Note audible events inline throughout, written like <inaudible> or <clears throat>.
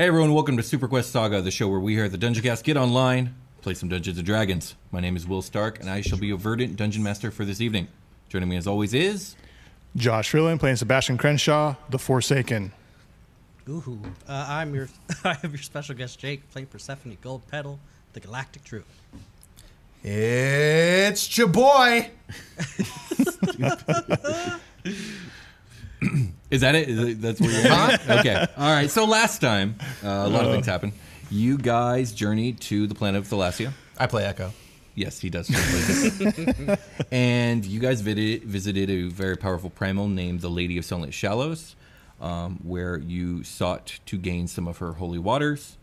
Hey everyone, welcome to Super Quest Saga, the show where we here at the Dungeon Cast get online, play some Dungeons and Dragons. My name is Will Stark, and I shall be your verdant dungeon master for this evening. Joining me as always is Josh Freeland playing Sebastian Crenshaw, The Forsaken. Ooh, uh, I'm your, <laughs> I have your special guest Jake playing Persephone Gold Petal, the Galactic Druid. It's your boy. <laughs> <laughs> <clears throat> Is that it? Is it that's where you're at? Okay. All right. So last time, uh, a lot of things happened. You guys journeyed to the planet of Thalassia. I play Echo. Yes, he does. <laughs> and you guys visited, visited a very powerful primal named the Lady of Sunlit Shallows, um, where you sought to gain some of her holy waters,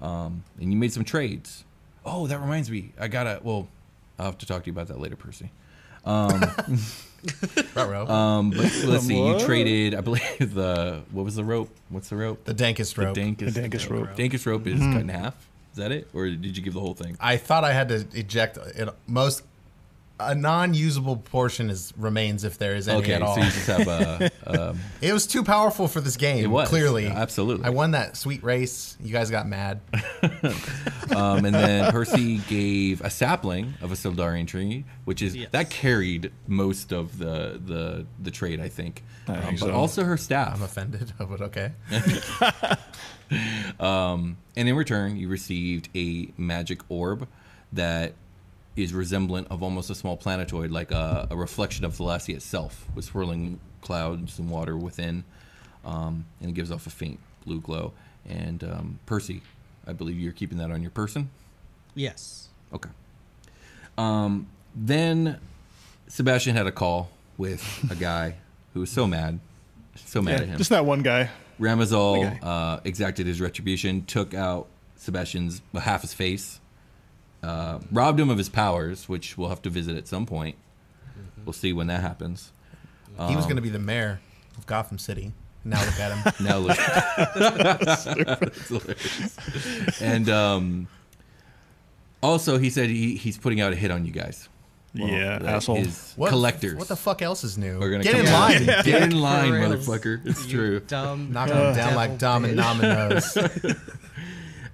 um, and you made some trades. Oh, that reminds me. I gotta. Well, I'll have to talk to you about that later, Percy. Ruh-roh. <laughs> Um, but <laughs> let's see. You traded, I believe the what was the rope? What's the rope? the dankest rope. The dankest, The dankest rope. Dankest rope is cut in half. Is that it, or did you give the whole thing? I thought I had to eject it. Most a non-usable portion is remains if there is any Okay, at all. so you just have a. <laughs> Um, it was too powerful for this game. It was, clearly, absolutely. I won that sweet race. You guys got mad. <laughs> um, and then Percy gave a sapling of a Sildarian tree, which is Yes. that carried most of the the the trade, I think. I Um, think but so. also her staff. I'm offended, <laughs> but okay. Um, and in return, you received a magic orb that is resemblant of almost a small planetoid, like a, a reflection of Thalassia itself, with swirling clouds and water within. Um, and it gives off a faint blue glow. And um, Percy, I believe you're keeping that on your person. Yes. Okay. Um, then Sebastian had a call with a guy who was so mad, so mad Yeah, at him. just that one guy. Ramazal Okay. uh, exacted his retribution, took out Sebastian's half his face, uh, robbed him of his powers, which we'll have to visit at some point. We'll see when that happens. he Um, was going to be the mayor of Gotham City. Now look at him. <laughs> Now look, That's <laughs> hilarious. and um, also he said he, he's putting out a hit on you guys. yeah, That asshole. is What, collectors. What the fuck else is new? We're gonna Get in down. line. Get in <laughs> line, motherfucker. It's You true. Dumb. Knock him down like Dom and devil. Dominoes.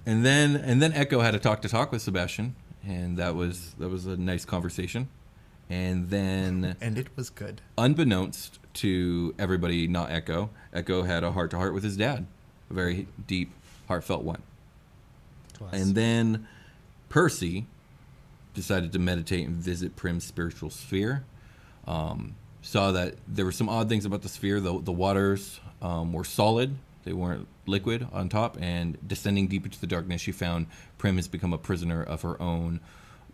And then and then Echo had a talk to talk with Sebastian, and that was that was a nice conversation. And then, and it was good. unbeknownst to everybody, not Echo, Echo had a heart to heart with his dad, a very deep, heartfelt one. Twas. And then Percy decided to meditate and visit Prim's spiritual sphere. Um, saw that there were some odd things about the sphere. The, the waters um, were solid, they weren't liquid on top. And descending deep into the darkness, she found Prim has become a prisoner of her own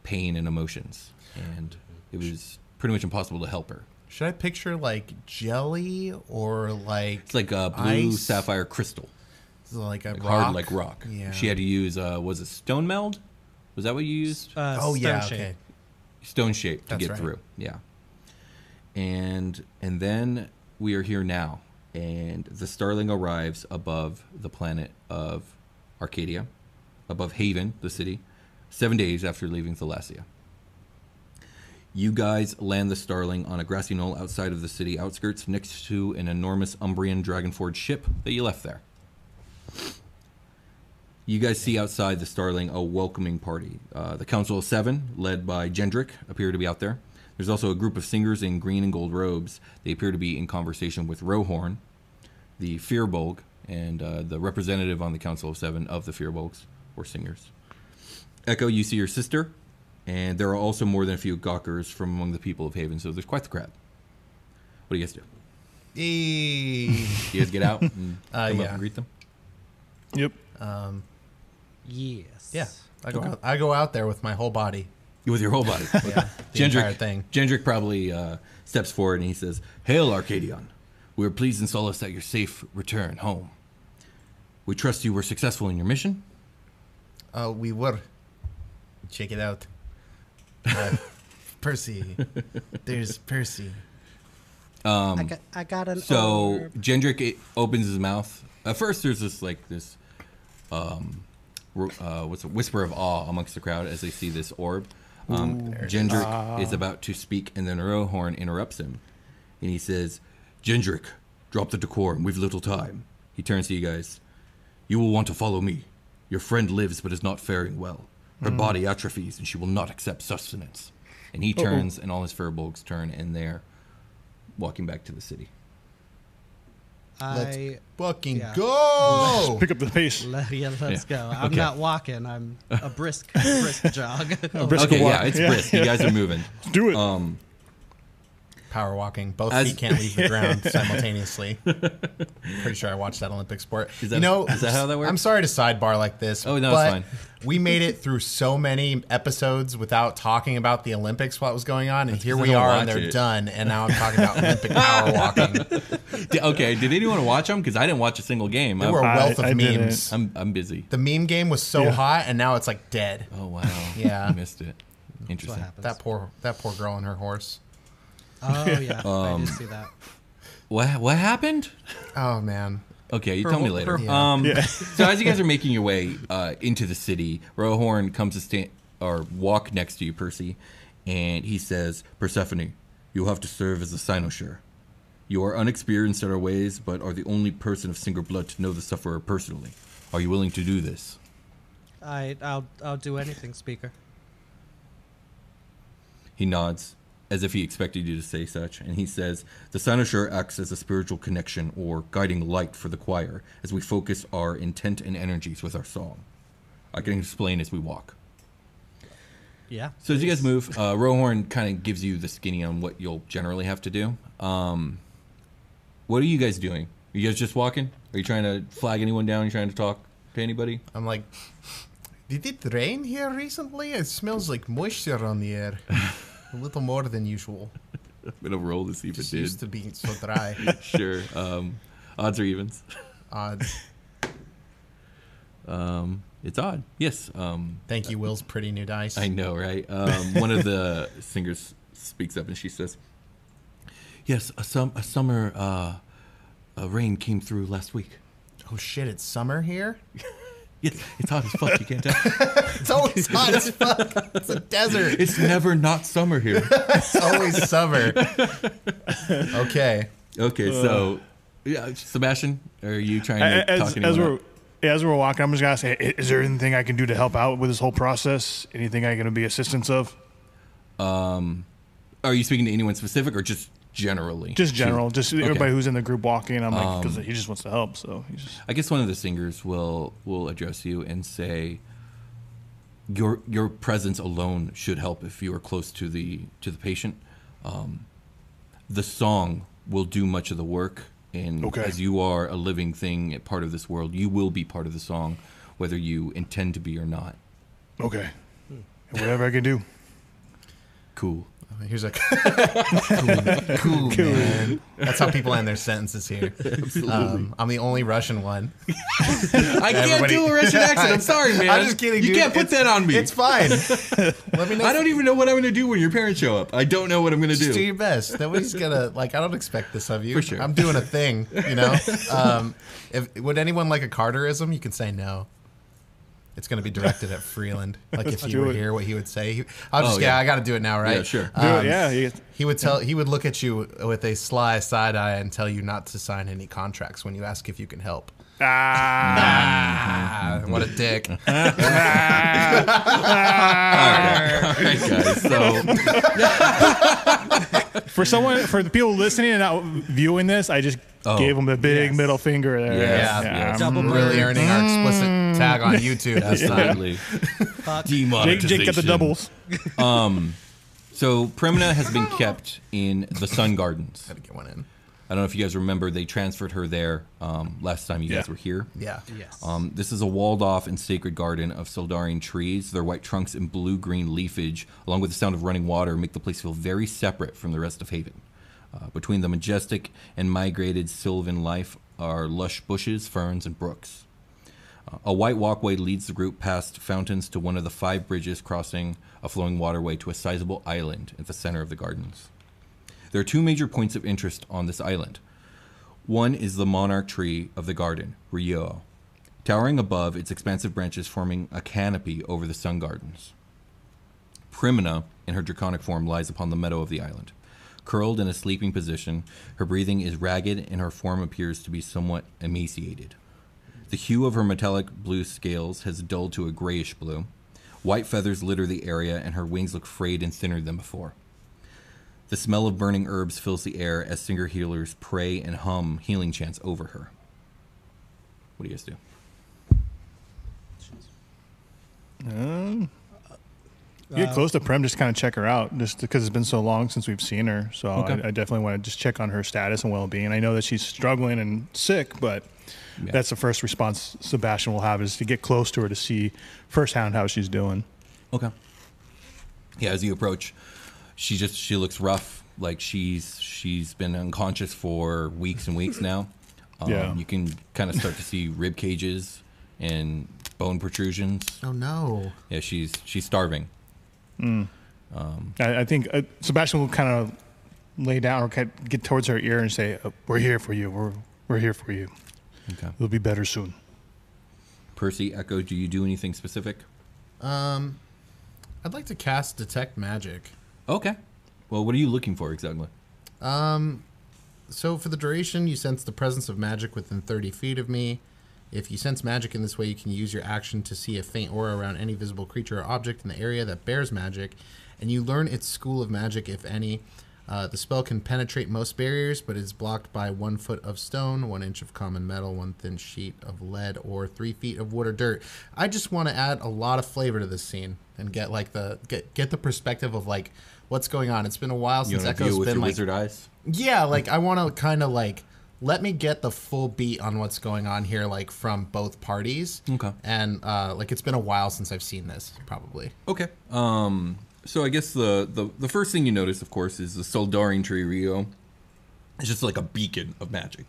pain and emotions. And it was pretty much impossible to help her. Should I picture like jelly or like It's like a blue Ice. sapphire crystal, like a like rock? hard like rock. Yeah. She had to use, uh, was it stone meld? Was that what you used? Uh, oh yeah, stone shape. okay. stone shape to That's get right. through. Yeah. And and then we are here now, and the Starling arrives above the planet of Arcadia, above Haven, the city, seven days after leaving Thalassia. You guys land the Starling on a grassy knoll outside of the city outskirts next to an enormous Umbrian Dragonforge ship that you left there. You guys see outside the Starling a welcoming party. Uh, the Council of Seven, led by Gendrick, appear to be out there. There's also a group of singers in green and gold robes. They appear to be in conversation with Rohorn, the Firbolg, and uh, the representative on the Council of Seven of the Firbolgs, or singers. Echo, you see your sister, and there are also more than a few gawkers from among the people of Haven, so there's quite the crowd. What do you guys do? Do you guys get out and <laughs> Uh, come up and greet them? Yep. um, Yes. yeah, I go out, I go out there with my whole body. With your whole body. <laughs> Yeah, the entire thing. Gendrick probably uh, steps forward and he says, Hail, Arcadion. We are pleased and solace at your safe return home. We trust you were successful in your mission. Uh, we were. Check it out. Uh, <laughs> Percy. There's Percy. I got, I got an Um, So orb. Gendrick it opens his mouth. At first, there's this like this, um, uh, what's a whisper of awe amongst the crowd as they see this orb. Um, Gendrick is about to speak, and then a Rohorn interrupts him, and he says, "Gendrick, drop the decorum. We've little time." He turns to you guys. You will want to follow me. Your friend lives, but is not faring well. Her body atrophies, and she will not accept sustenance. And he turns, and all his firbolgs turn, and they're walking back to the city. Let's fucking yeah. go. Pick up the pace. <laughs> le- yeah, let's Yeah. go. I'm Okay. not walking. I'm a brisk, brisk <laughs> jog. brisk okay, walk. yeah, it's Yeah. brisk. You guys are moving. Let's <laughs> do it. Um, Power walking. Both As- feet can't leave the ground <laughs> simultaneously. Pretty sure I watched that Olympic sport. Is that- you know, is that how that works? I'm sorry to sidebar like this. Oh, no, it's fine. We made it through so many episodes without talking about the Olympics, what was going on, and here 'cause I we are, and they're it. done, and now I'm talking about Olympic <laughs> power walking. okay, did anyone watch them? Because I didn't watch a single game. There I'm, were a I- wealth of I memes. I'm, I'm busy. The meme game was so Yeah. hot, and now it's like dead. Oh wow. Yeah. I <laughs> missed it. Interesting. That poor, that poor girl and her horse. Oh yeah, I Um, did see that. What what happened? Oh man, Okay, you Her tell me later. her- Yeah. Um, Yeah. so as you guys are making your way uh, into the city, Rohorn comes to stand or walk next to you, Percy, and he says, "Persephone, you have to serve as a cynosure. You are unexperienced in our ways, but are the only person of Singer blood to know the sufferer personally. Are you willing to do this?" I I'll I'll do anything, speaker. He nods, as if he expected you to say such, and he says, The cynosure acts as a spiritual connection or guiding light for the choir as we focus our intent and energies with our song. I can explain as we walk. Yeah. So as you guys move, uh, Rohorn kind of gives you the skinny on what you'll generally have to do. Um, what are you guys doing? Are you guys just walking? Are you trying to flag anyone down? Are you trying to talk to anybody? I'm like, did it rain here recently? It smells like moisture on the air. <laughs> A little more than usual. <laughs> I'm gonna roll to see if Just it used to being so dry. <laughs> sure. Um, odds or evens. <laughs> Odds. Um, it's odd. Yes. Um, Thank you, Will's pretty new dice. I know, right? Um, one of the singers speaks up and she says, "Yes, a, sum- a summer uh, a rain came through last week. Oh shit! It's summer here. Yes, <laughs> it's hot as fuck. You can't tell. <laughs> It's always hot as fuck. It's a desert. It's never not summer here. <laughs> It's always summer. Okay. Okay, so yeah, Sebastian, are you trying to as, talk as anyone we're yeah, as we're walking, I'm just gonna say, is there anything I can do to help out with this whole process? Anything I can be assistance of? Um, Are you speaking to anyone specific or just generally? Just general, just Okay. everybody who's in the group walking. I'm like, because Um, he just wants to help. So he's just I guess one of the singers will will address you and say your your presence alone should help if you are close to the to the patient. Um, the song will do much of the work, and Okay. as you are a living thing, a part of this world, you will be part of the song, whether you intend to be or not. okay. Whatever I can do. Cool. Here's a <laughs> cool, cool, man. That's how people end their sentences here. Um, I'm the only Russian one. I can't Everybody- do a Russian <laughs> accent. I'm sorry, man. I'm just kidding. You dude. can't put It's- that on me. It's fine. <laughs> Let me know. I don't even know what I'm going to do when your parents show up. I don't know what I'm going to Just do do. your best. Nobody's gonna like. I don't expect this of you. For sure. I'm doing a thing. You know. Um, if would anyone like a Carterism? You can say no. It's going to be directed at Freeland. Like if <laughs> you were it. here, what he would say. He, I'll just Oh, yeah, yeah. I got to do it now, right? Yeah, sure. Um, do it, yeah, you- He would tell. He would look at you with a sly side eye and tell you not to sign any contracts when you ask if you can help. Ah, <laughs> what a dick! <laughs> <laughs> All right, guys. So for someone, for the people listening and not viewing this, I just Oh. gave him a big Yes. middle finger there. Yes, Yeah, yes. Double I'm really bird. earning our explicit tag on YouTube absolutely Fuck. Jake. Jake got the doubles. Um, so Primina has been kept in the Sun Gardens. Had to get one in. I don't know if you guys remember, they transferred her there um, last time you guys were here. Yeah. Yes. Um, this is a walled off and sacred garden of Sildarian trees. Their white trunks and blue green leafage, along with the sound of running water, make the place feel very separate from the rest of Haven. Uh, between the majestic and migrated sylvan life are lush bushes, ferns, and brooks. Uh, a white walkway leads the group past fountains to one of the five bridges crossing a flowing waterway to a sizable island at the center of the gardens. There are two major points of interest on this island. One is the monarch tree of the garden, Rio, towering above its expansive branches forming a canopy over the sun gardens. Primina, in her draconic form, lies upon the meadow of the island. Curled in a sleeping position, her breathing is ragged and her form appears to be somewhat emaciated. The hue of her metallic blue scales has dulled to a grayish blue. White feathers litter the area, and her wings look frayed and thinner than before. The smell of burning herbs fills the air as singer healers pray and hum healing chants over her. What do you guys do? Um, get close to Prim, just kind of check her out, just because it's been so long since we've seen her. So Okay. I, I definitely want to just check on her status and well being. I know that she's struggling and sick, but Yeah. that's the first response Sebastian will have is to get close to her to see firsthand how she's doing. Okay. Yeah, as you approach, she just she looks rough. Like she's she's been unconscious for weeks and weeks now. Um, Yeah. You can kind of start to see rib cages and bone protrusions. Oh no. Yeah, she's she's starving. I, I think uh, Sebastian will kind of lay down or get towards her ear and say, uh, "We're here for you. We're we're here for you. Okay. It'll be better soon." Percy, Echo, do you do anything specific? Um, I'd like to cast detect magic. Okay. Well, what are you looking for exactly? Um, so for the duration, you sense the presence of magic within 30 feet of me. If you sense magic in this way, you can use your action to see a faint aura around any visible creature or object in the area that bears magic, and you learn its school of magic, if any. Uh, the spell can penetrate most barriers, but is blocked by one foot of stone, one inch of common metal, one thin sheet of lead, or three feet of wood or dirt. I just want to add a lot of flavor to this scene and get like the get get the perspective of like what's going on. It's been a while since Echo's been like wizard eyes? yeah, like I want to kind of like let me get the full beat on what's going on here, like from both parties. Okay. And uh, like it's been a while since I've seen this, probably. Okay. Um. So I guess the, the the first thing you notice, of course, is the Soldarian tree Rio. It's just like a beacon of magic.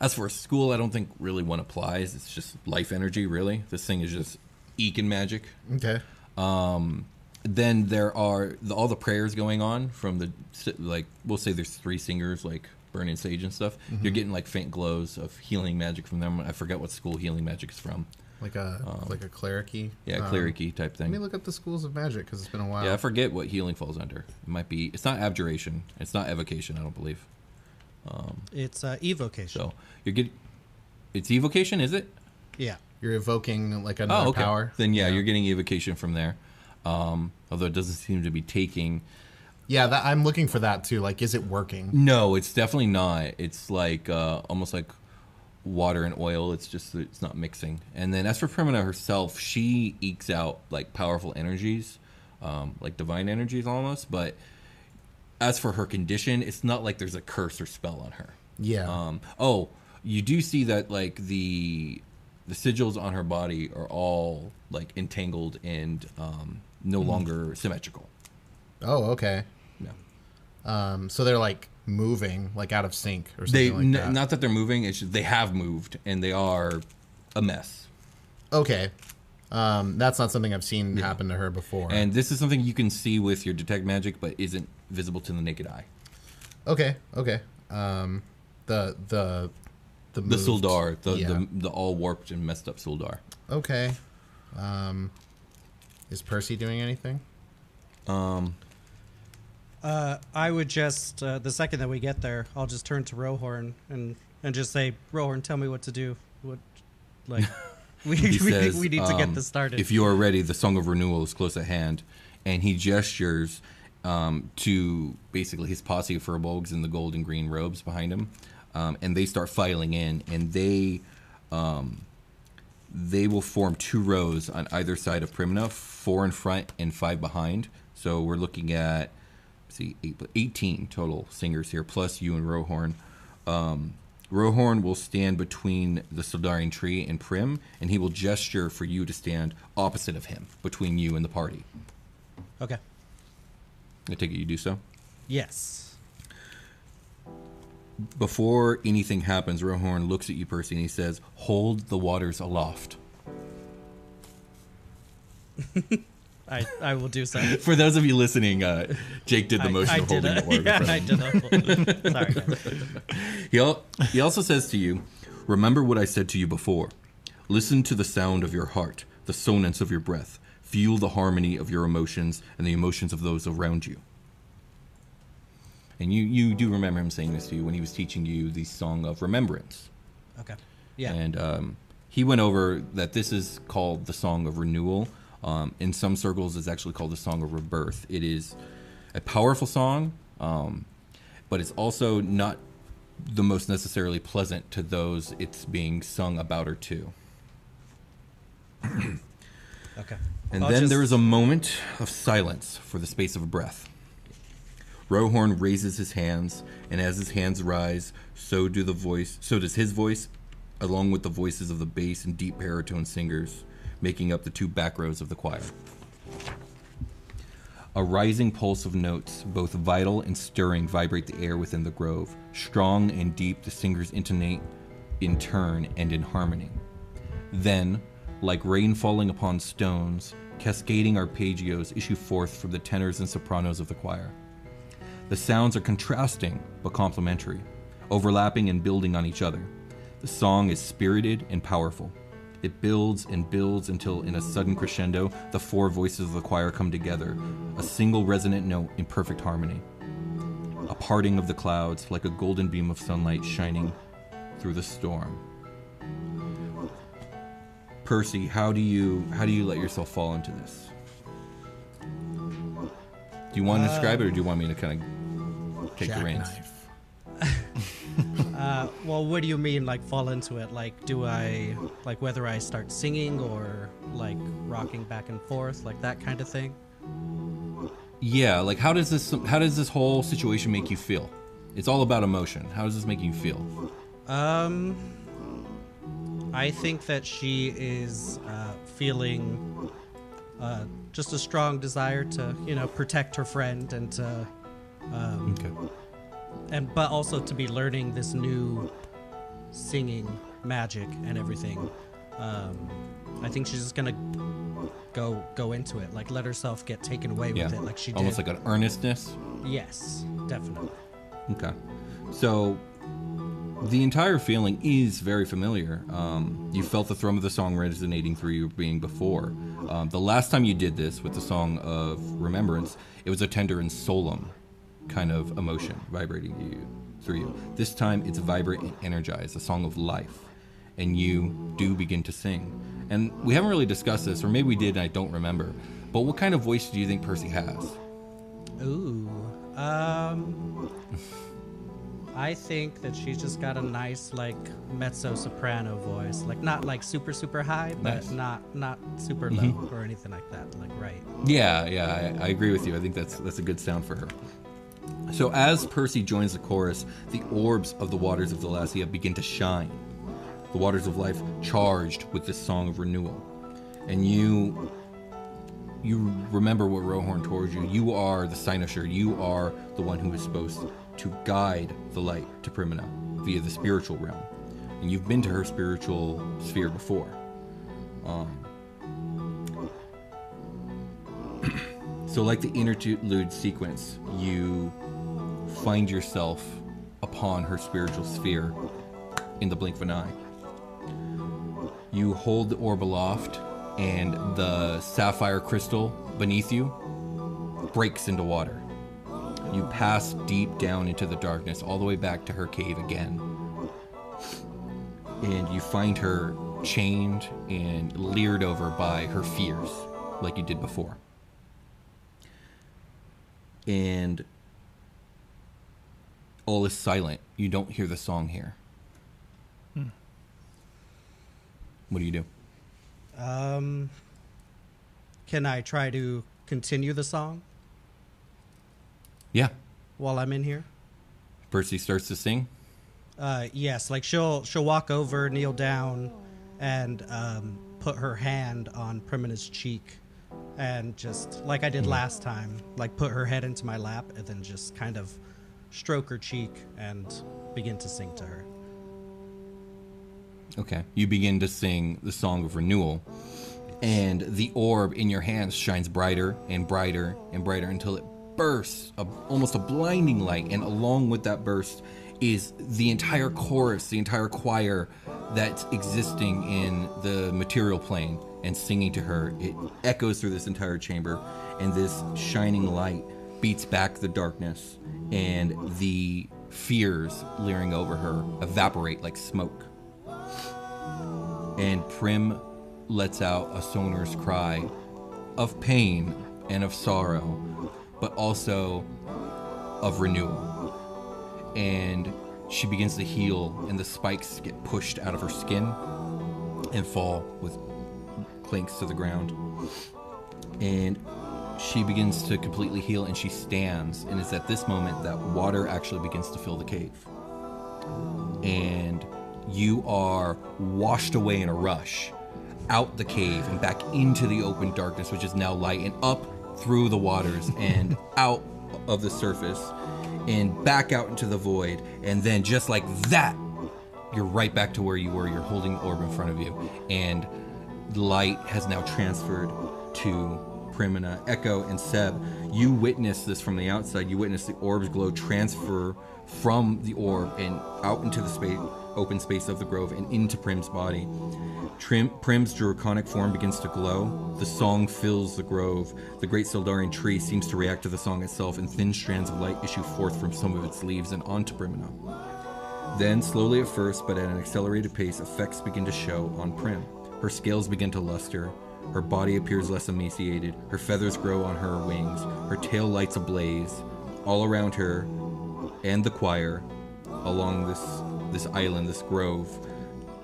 As for a school, I don't think really one applies. It's just life energy, really. This thing is just eking magic. Okay. Then there are the, all the prayers going on from the like. We'll say there's three singers like burning sage and stuff. You're getting like faint glows of healing magic from them. I forget what school healing magic is from. Like a like a clericy. Um, Yeah, um, clericy type thing. Let me look up the schools of magic because it's been a while. Yeah, I forget what healing falls under. It might be. It's not abjuration. It's not evocation. I don't believe. Um, It's uh, evocation. So you're getting. It's evocation, is it? Yeah. You're evoking like another Oh, okay. power. Then yeah, you're getting evocation from there. Um, although it doesn't seem to be taking. Yeah, that, I'm looking for that too. Like, is it working? No, it's definitely not. It's like uh, almost like water and oil. It's just it's not mixing. And then as for Primina herself, she ekes out like powerful energies, um, like divine energies almost. But as for her condition, it's not like there's a curse or spell on her. Yeah. Um, oh, you do see that like the the sigils on her body are all like entangled and um, no longer symmetrical. oh, okay. No. Um, so they're like moving, like out of sync or They something like n- that. not that they're moving; it's just they have moved and they are a mess. okay. Um, that's not something I've seen happen to her before. And this is something you can see with your detect magic, but isn't visible to the naked eye. Okay, okay. Um, the the the The moved- Suldar, the, yeah. the the all warped and messed up Suldar. okay. Um, is Percy doing anything? Um, Uh, I would just uh, the second that we get there, I'll just turn to Rohorn and and just say, Rohorn, tell me what to do. What, like, <laughs> we <laughs> we, says, we need to get um, this started. If you are ready, the song of renewal is close at hand, and he gestures um, to basically his posse of firbolgs in the gold and green robes behind him, um, and they start filing in, and they um, they will form two rows on either side of Primina, four in front and five behind. So we're looking at see, eight, 18 total singers here, plus you and Rohorn. Um, Rohorn will stand between the Soldarian tree and Prim, and he will gesture for you to stand opposite of him, between you and the party. okay. I take it you do so. Yes. Before anything happens, Rohorn looks at you, Percy, and he says, "Hold the waters aloft." <laughs> I, I will do so. <laughs> For those of you listening, uh, Jake did the motion I, I of holding a, the <laughs> in yeah, I did. A, sorry. guys. He, al- he also says to you, Remember what I said to you before. Listen to the sound of your heart, the sonance of your breath. Feel the harmony of your emotions and the emotions of those around you. And you, you do remember him saying this to you when he was teaching you the song of remembrance. Okay. Yeah. And um, he went over that this is called the song of renewal. Um, in some circles, it's actually called the song of rebirth. It is a powerful song, um, but it's also not the most necessarily pleasant to those it's being sung about or to. okay. And I'll then just- there is a moment of silence for the space of a breath. Rohorn raises his hands, and as his hands rise, so do the voice. So does his voice, along with the voices of the bass and deep baritone singers, making up the two back rows of the choir. A rising pulse of notes, both vital and stirring, vibrate the air within the grove. Strong and deep, the singers intonate in turn and in harmony. Then, like rain falling upon stones, cascading arpeggios issue forth from the tenors and sopranos of the choir. The sounds are contrasting but complementary, overlapping and building on each other. The song is spirited and powerful. It builds and builds until, in a sudden crescendo, the four voices of the choir come together, a single resonant note in perfect harmony. A parting of the clouds, like a golden beam of sunlight shining through the storm. Percy, how do you how do you let yourself fall into this? Do you want to describe it, or do you want me to kind of take the reins? <laughs> Uh, well, what do you mean, like fall into it? Like, do I like whether I start singing or like rocking back and forth, like that kind of thing? Yeah, like how does this how does this whole situation make you feel? It's all about emotion. How does this make you feel? Um, I think that she is uh, feeling uh, just a strong desire to, you know, protect her friend and to, um, Okay. and but also to be learning this new singing magic and everything. Um, I think she's just gonna go go into it, like let herself get taken away Yeah. with it, like she did. Almost like an earnestness. yes, definitely. Okay. So the entire feeling is very familiar. Um, you felt the thrum of the song resonating through your being before. Um, the last time you did this with the song of remembrance, it was a tender and solemn kind of emotion vibrating you through you. This time it's vibrant and energized, a song of life. And you do begin to sing. And we haven't really discussed this, or maybe we did and I don't remember. But what kind of voice do you think Percy has? Ooh. Um. I think that she's just got a nice like mezzo soprano voice, like not like super super high, but Nice. not not super low or anything like that. Like right. Yeah, yeah, I, I agree with you. I think that's that's a good sound for her. So as Percy joins the chorus, the orbs of the waters of Thalassia begin to shine. The waters of life charged with this song of renewal. And you you remember what Rohorn told you. You are the Cynosure. You are the one who is supposed to guide the light to Primina via the spiritual realm. And you've been to her spiritual sphere before. Um, So, like the interlude sequence, you find yourself upon her spiritual sphere in the blink of an eye. You hold the orb aloft, and the sapphire crystal beneath you breaks into water. You pass deep down into the darkness, all the way back to her cave again. And you find her chained and leered over by her fears, like you did before. And all is silent. You don't hear the song here. What do you do? Um, can I try to continue the song Yeah. while I'm in here? Percy starts to sing. Uh, yes, like she'll she'll walk over, kneel down, and um, put her hand on Primina's cheek, and just like I did hmm. last time, like put her head into my lap, and then just kind of stroke her cheek and begin to sing to her. Okay. You begin to sing the song of renewal, and the orb in your hands shines brighter and brighter and brighter until it bursts, a, almost a blinding light. And along with that burst is the entire chorus, the entire choir that's existing in the material plane and singing to her. It echoes through this entire chamber, and this shining light beats back the darkness, and the fears leering over her evaporate like smoke and Prim lets out a sonorous cry of pain and of sorrow, but also of renewal. And she begins to heal, and the spikes get pushed out of her skin and fall with clinks to the ground. And she begins to completely heal, and she stands. And it's at this moment that water actually begins to fill the cave. And you are washed away in a rush out the cave and back into the open darkness, which is now light, and up through the waters and <laughs> out of the surface and back out into the void. And then, just like that, you're right back to where you were. You're holding the orb in front of you, and light has now transferred to Primina, Echo, and Seb. You witness this from the outside. You witness the orb's glow transfer from the orb and out into the space, open space of the grove and into Prim's body. Trim, Prim's draconic form begins to glow. The song fills the grove. The great Sildarian tree seems to react to the song itself, and thin strands of light issue forth from some of its leaves and onto Primina. Then, slowly at first, but at an accelerated pace, effects begin to show on Prim. Her scales begin to luster. Her body appears less emaciated. Her feathers grow on her wings. Her tail lights ablaze. All around her and the choir, along this this island, this grove,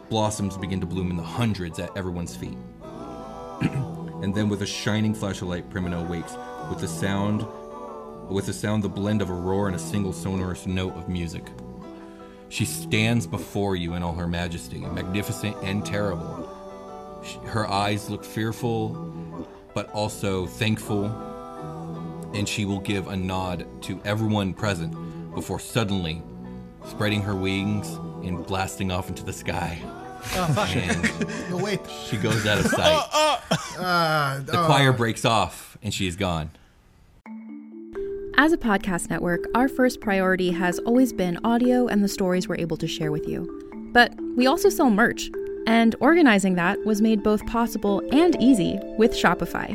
blossoms begin to bloom in the hundreds at everyone's feet. <clears throat> and then, with a shining flash of light, Primina wakes with the sound, with the sound, the blend of a roar and a single sonorous note of music. She stands before you in all her majesty, magnificent and terrible. She- Her eyes look fearful, but also thankful, and she will give a nod to everyone present before suddenly spreading her wings and blasting off into the sky. And No, wait. she goes out of <laughs> sight. Uh, The choir breaks off, and she is gone. As a podcast network, our first priority has always been audio and the stories we're able to share with you. But we also sell merch, and organizing that was made both possible and easy with Shopify.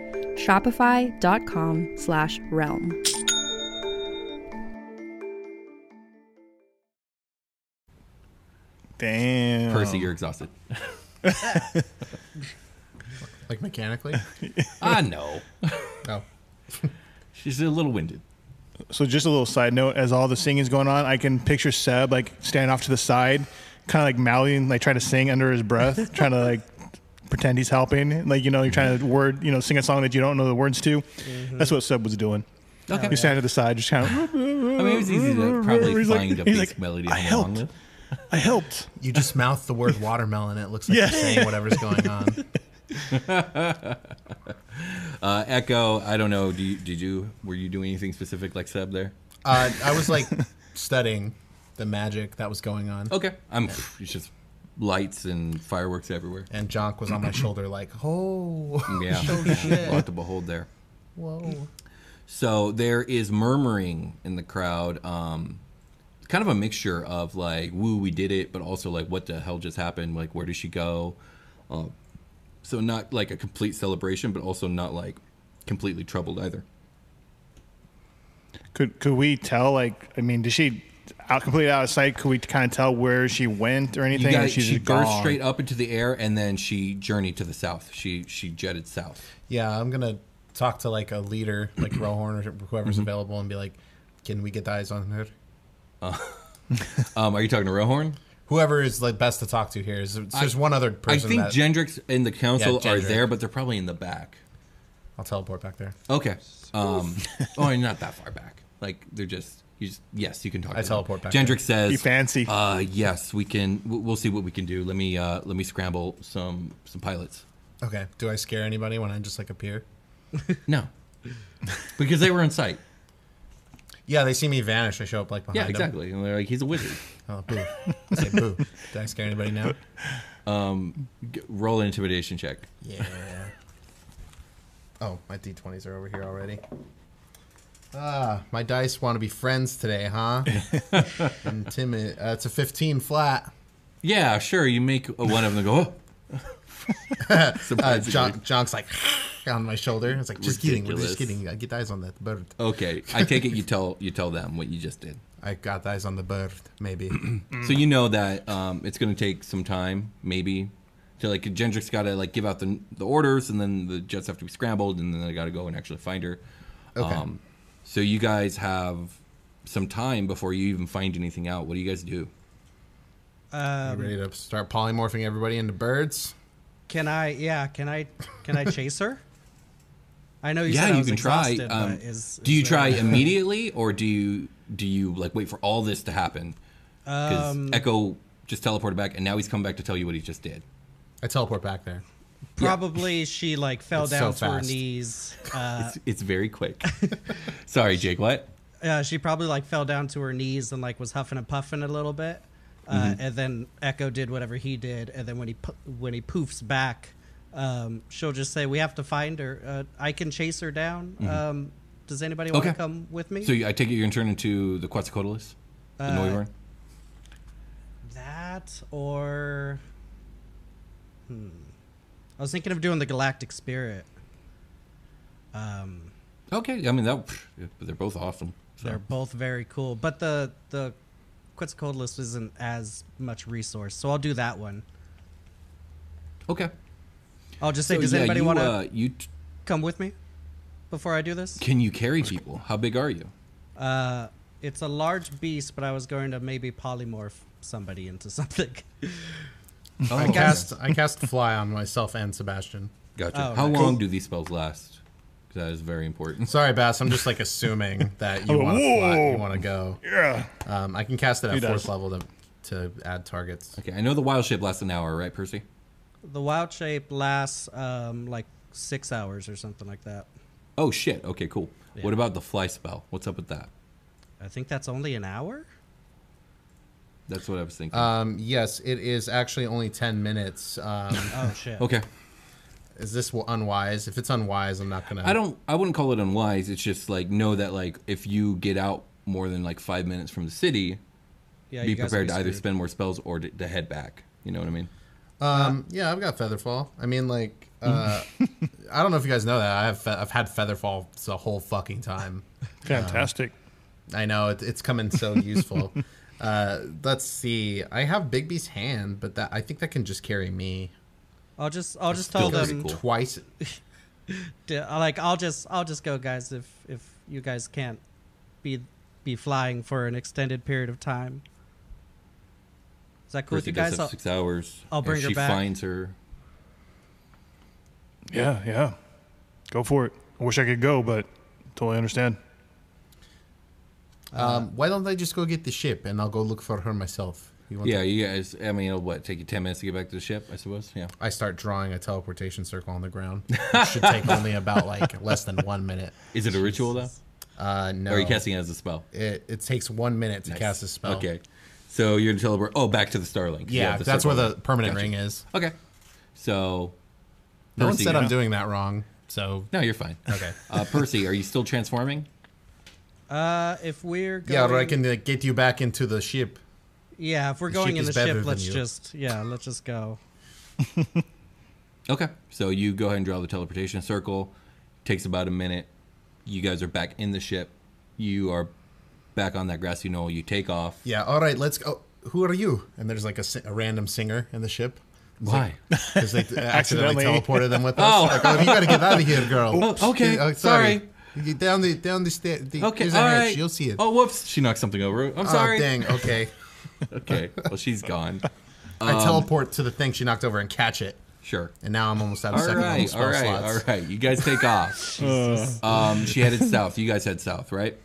Shopify.com slash realm. Damn. Percy, you're exhausted. <laughs> Like mechanically? <laughs> ah, no. oh. <laughs> She's a little winded. So just a little side note, as all the singing's going on, I can picture Seb like standing off to the side, kind of like mouthing, like trying to sing under his breath, trying to like pretend he's helping. Like you know, you're trying to word, you know, sing a song that you don't know the words to. That's what Seb was doing. Okay. He's standing to the side, just kind of. I mean, it was easy to <laughs> probably He's like- find a he's basic like, melody "I helped." I helped. You just mouth the word watermelon. It looks like Yeah. you're saying whatever's going on. <laughs> Uh, Echo, I don't know. Do you, did you were you doing anything specific like Seb there? Uh, I was like studying the magic that was going on. Okay, I'm. It's just lights and fireworks everywhere. And Jonk was on my <clears throat> shoulder, like, oh, Yeah, <laughs> a lot <laughs> to behold there. whoa. So there is murmuring in the crowd. Um, kind of a mixture of like, "Woo, we did it," but also like, "What the hell just happened? Like, where did she go?" Uh, so not like a complete celebration, but also not like completely troubled either. Could could we tell? Like, I mean, did she out completely out of sight? Could we kind of tell where she went or You anything? or she's she just burst gone? straight up into the air, and then she journeyed to the south. She she jetted south. Yeah, I'm gonna talk to like a leader, like Rohorn or whoever's Mm-hmm. available, and be like, "Can we get eyes on her?" <laughs> Um, are you talking to Rohorn? Whoever is like best to talk to here is there's one other person. I think that Gendrix and the council Yeah, are there, but they're probably in the back. I'll teleport back there. Okay. Um, <laughs> oh, not that far back. Like they're just. You just yes, you can talk. I to teleport them. back Gendrix says, Be fancy. Uh, yes, we can. we- We'll see what we can do. Let me uh, let me scramble some some pilots. Okay. Do I scare anybody when I just like appear? No, <laughs> because they were in sight. Yeah, they see me vanish. I show up like behind Yeah, them. exactly. And they're like, he's a wizard. Oh, boo. Say boo. Did I scare anybody now? G- roll an intimidation check. Yeah. Oh, my d20s are over here already. Ah, my dice want to be friends today, huh? <laughs> Intimid. Uh, it's a 15 flat. Yeah, sure. You make one of them go. Oh. <laughs> Uh, John, John's like <laughs> on my shoulder. It's like just kidding. We're just kidding. I get eyes on that bird. Okay, I take it you tell you tell them what you just did. I got eyes on the bird. Maybe. <clears throat> So you know that um, it's going to take some time, maybe, to like Gendrix got to like give out the the orders, and then the jets have to be scrambled, and then they got to go and actually find her. Okay. Um, so you guys have some time before you even find anything out. What do you guys do? You Um, ready to start polymorphing everybody into birds? can I? Yeah. Can I? Can I chase her? I know you yeah, said I you was can try. Um, but is, do you try there- immediately, or do you do you like wait for all this to happen? Because Um, Echo just teleported back, and now he's come back to tell you what he just did. I teleport back there. Probably she like fell It's down so to her knees. <laughs> Uh, It's, it's very quick. Sorry, Jake. What? uh, she probably like fell down to her knees and like was huffing and puffing a little bit. Uh, Mm-hmm. And then Echo did whatever he did, and then when he pu- when he poofs back, um, she'll just say, "We have to find her. Uh, I can chase her down. Um, does anybody want Mm-hmm. Okay. to come with me?" So I take it you're gonna turn into the Quetzalcoatlus, the Uh, Neuron. That or hmm. I was thinking of doing the Galactic Spirit. Um, Okay, I mean that. They're both awesome. So. they're both very cool, but the the Quetzalcoatlus isn't as much resource, so I'll do that one. Okay. I'll just say, So, does yeah, anybody want to uh, you t- come with me before I do this? can you carry people? How big are you? Uh, it's a large beast, but I was going to maybe polymorph somebody into <laughs> something. Oh, I cast I cast fly on myself and Sebastian. Gotcha. Oh, How nice. long do these spells last? 'Cause That is very important. Sorry, Bass. I'm just like assuming that you want to fly. You want to go. Yeah. Um, I can cast it He at fourth does. level to to add targets. Okay, I know the wild shape lasts an hour, right, Percy? the wild shape lasts um, like six hours or something like that. Oh shit. Okay, cool. Yeah. What about the fly spell? What's up with that? I think that's only an hour. That's what I was thinking. Um, yes, it is actually only ten minutes. Um, <laughs> Oh shit. okay. is this unwise? If it's unwise, I'm not gonna. I don't. I wouldn't call it unwise. It's just like know that like if you get out more than like five minutes from the city, Yeah, be prepared will to either spend more spells or to, to head back. You know what I mean? Um, yeah, I've got Featherfall. I mean, like, uh, <laughs> I don't know if you guys know that I have fe- I've had Featherfall the whole fucking time. Fantastic. I know it, it's coming so useful. <laughs> Uh, let's see. I have Bigby's hand, but that I think that can just carry me. I'll just I'll just tell them cool. Twice. <laughs> like I'll just I'll just go guys if if you guys can't be be flying for an extended period of time. Is that cool with Percy you does guys? have I'll, six hours. I'll If bring her she back. finds her. Yeah, yeah. Go for it. I wish I could go, but totally understand. Um, why don't I just go get the ship and I'll go look for her myself? You want Yeah, to- you guys. I mean, it'll what take you ten minutes to get back to the ship? I suppose. Yeah. I start drawing a teleportation circle on the ground. It should take <laughs> only about like less than one minute. Is it a ritual though? Uh, no. Or are you casting it as a spell? It, it takes one minute to Nice. cast a spell. Okay. So you're gonna teleport. Oh, back to the Starling. Yeah, the that's where the permanent Gotcha. ring is. Okay. So. No one Percy- said I'm doing that wrong, so No, you're fine. okay. Uh, Percy, are you still transforming? Uh, if we're going, yeah, or I can uh, get you back into the ship. Yeah, if we're The going in the ship, let's just yeah, let's just go. <laughs> Okay. So you go ahead and draw the teleportation circle. Takes about a minute. You guys are back in the ship. You are back on that grassy knoll. You take off. Yeah, all right, let's go. Who are you? And there's like a, a random singer in the ship. Why? <laughs> Because they <laughs> accidentally Accidentally. teleported them with us. Oh. Like, oh, you gotta get out of here, girl. Oh, okay, Uh, sorry. You get down the down the stairs. Okay. Here's all a hatch. right. You'll see it. Oh, whoops! She knocked something over. I'm Oh, sorry. dang. <laughs> Okay. Okay. Well, she's gone. <laughs> I Um, teleport to the thing she knocked over and catch it, Sure. and now I'm almost out of All second level right. spell All right. slots. All right. You guys take off. <laughs> um, she headed south. You guys head south, right?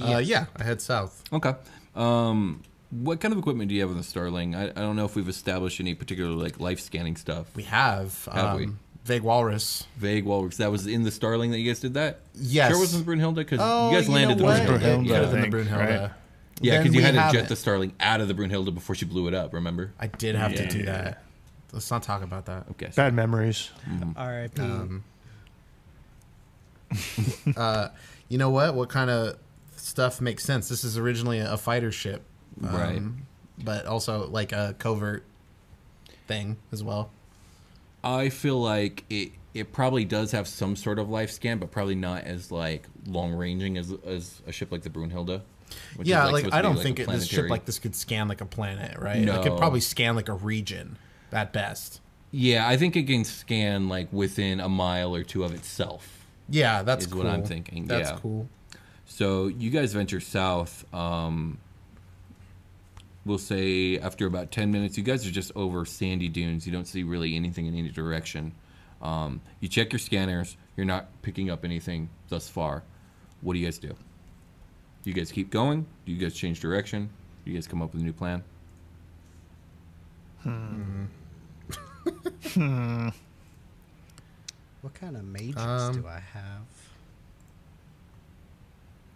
Uh, yeah, I head south. Okay. Um, what kind of equipment do you have on the Starling? I, I don't know if we've established any particular like life scanning stuff. We have, Have um, we? Vague Walrus. Vague Walrus. That was in the Starling that you guys did that. Yes. Sure wasn't Brunhilde because Oh, you guys you landed know the what? Brunhilde, Brunhilde. Yeah, could have been I the Brunhilde. right? Yeah, because you had to jet it. the Starling out of the Brunhilde before she blew it up. Remember? I did have to do that. Let's not talk about that. Okay. so- Bad memories. R.I.P. Um, <laughs> uh, you know what? What kind of stuff makes sense? This is originally a fighter ship, um, Right. But also like a covert thing as well. I feel like it it probably does have some sort of life scan, but probably not as like long ranging as as a ship like the Brunhilde. yeah, like, supposed I don't like, think a it, this ship like this could scan like a planet, right? No. It could probably scan like a region at best. Yeah, I think it can scan like within a mile or two of itself. Yeah, that's cool. what I'm thinking, That's yeah. cool. So you guys venture south. Um, we'll say after about ten minutes, you guys are just over sandy dunes. You don't see really anything in any direction. Um, you check your scanners. You're not picking up anything thus far. What do you guys do? Do you guys keep going? Do you guys change direction? Do you guys come up with a new plan? Hmm. hmm. What kind of mages Um, do I have?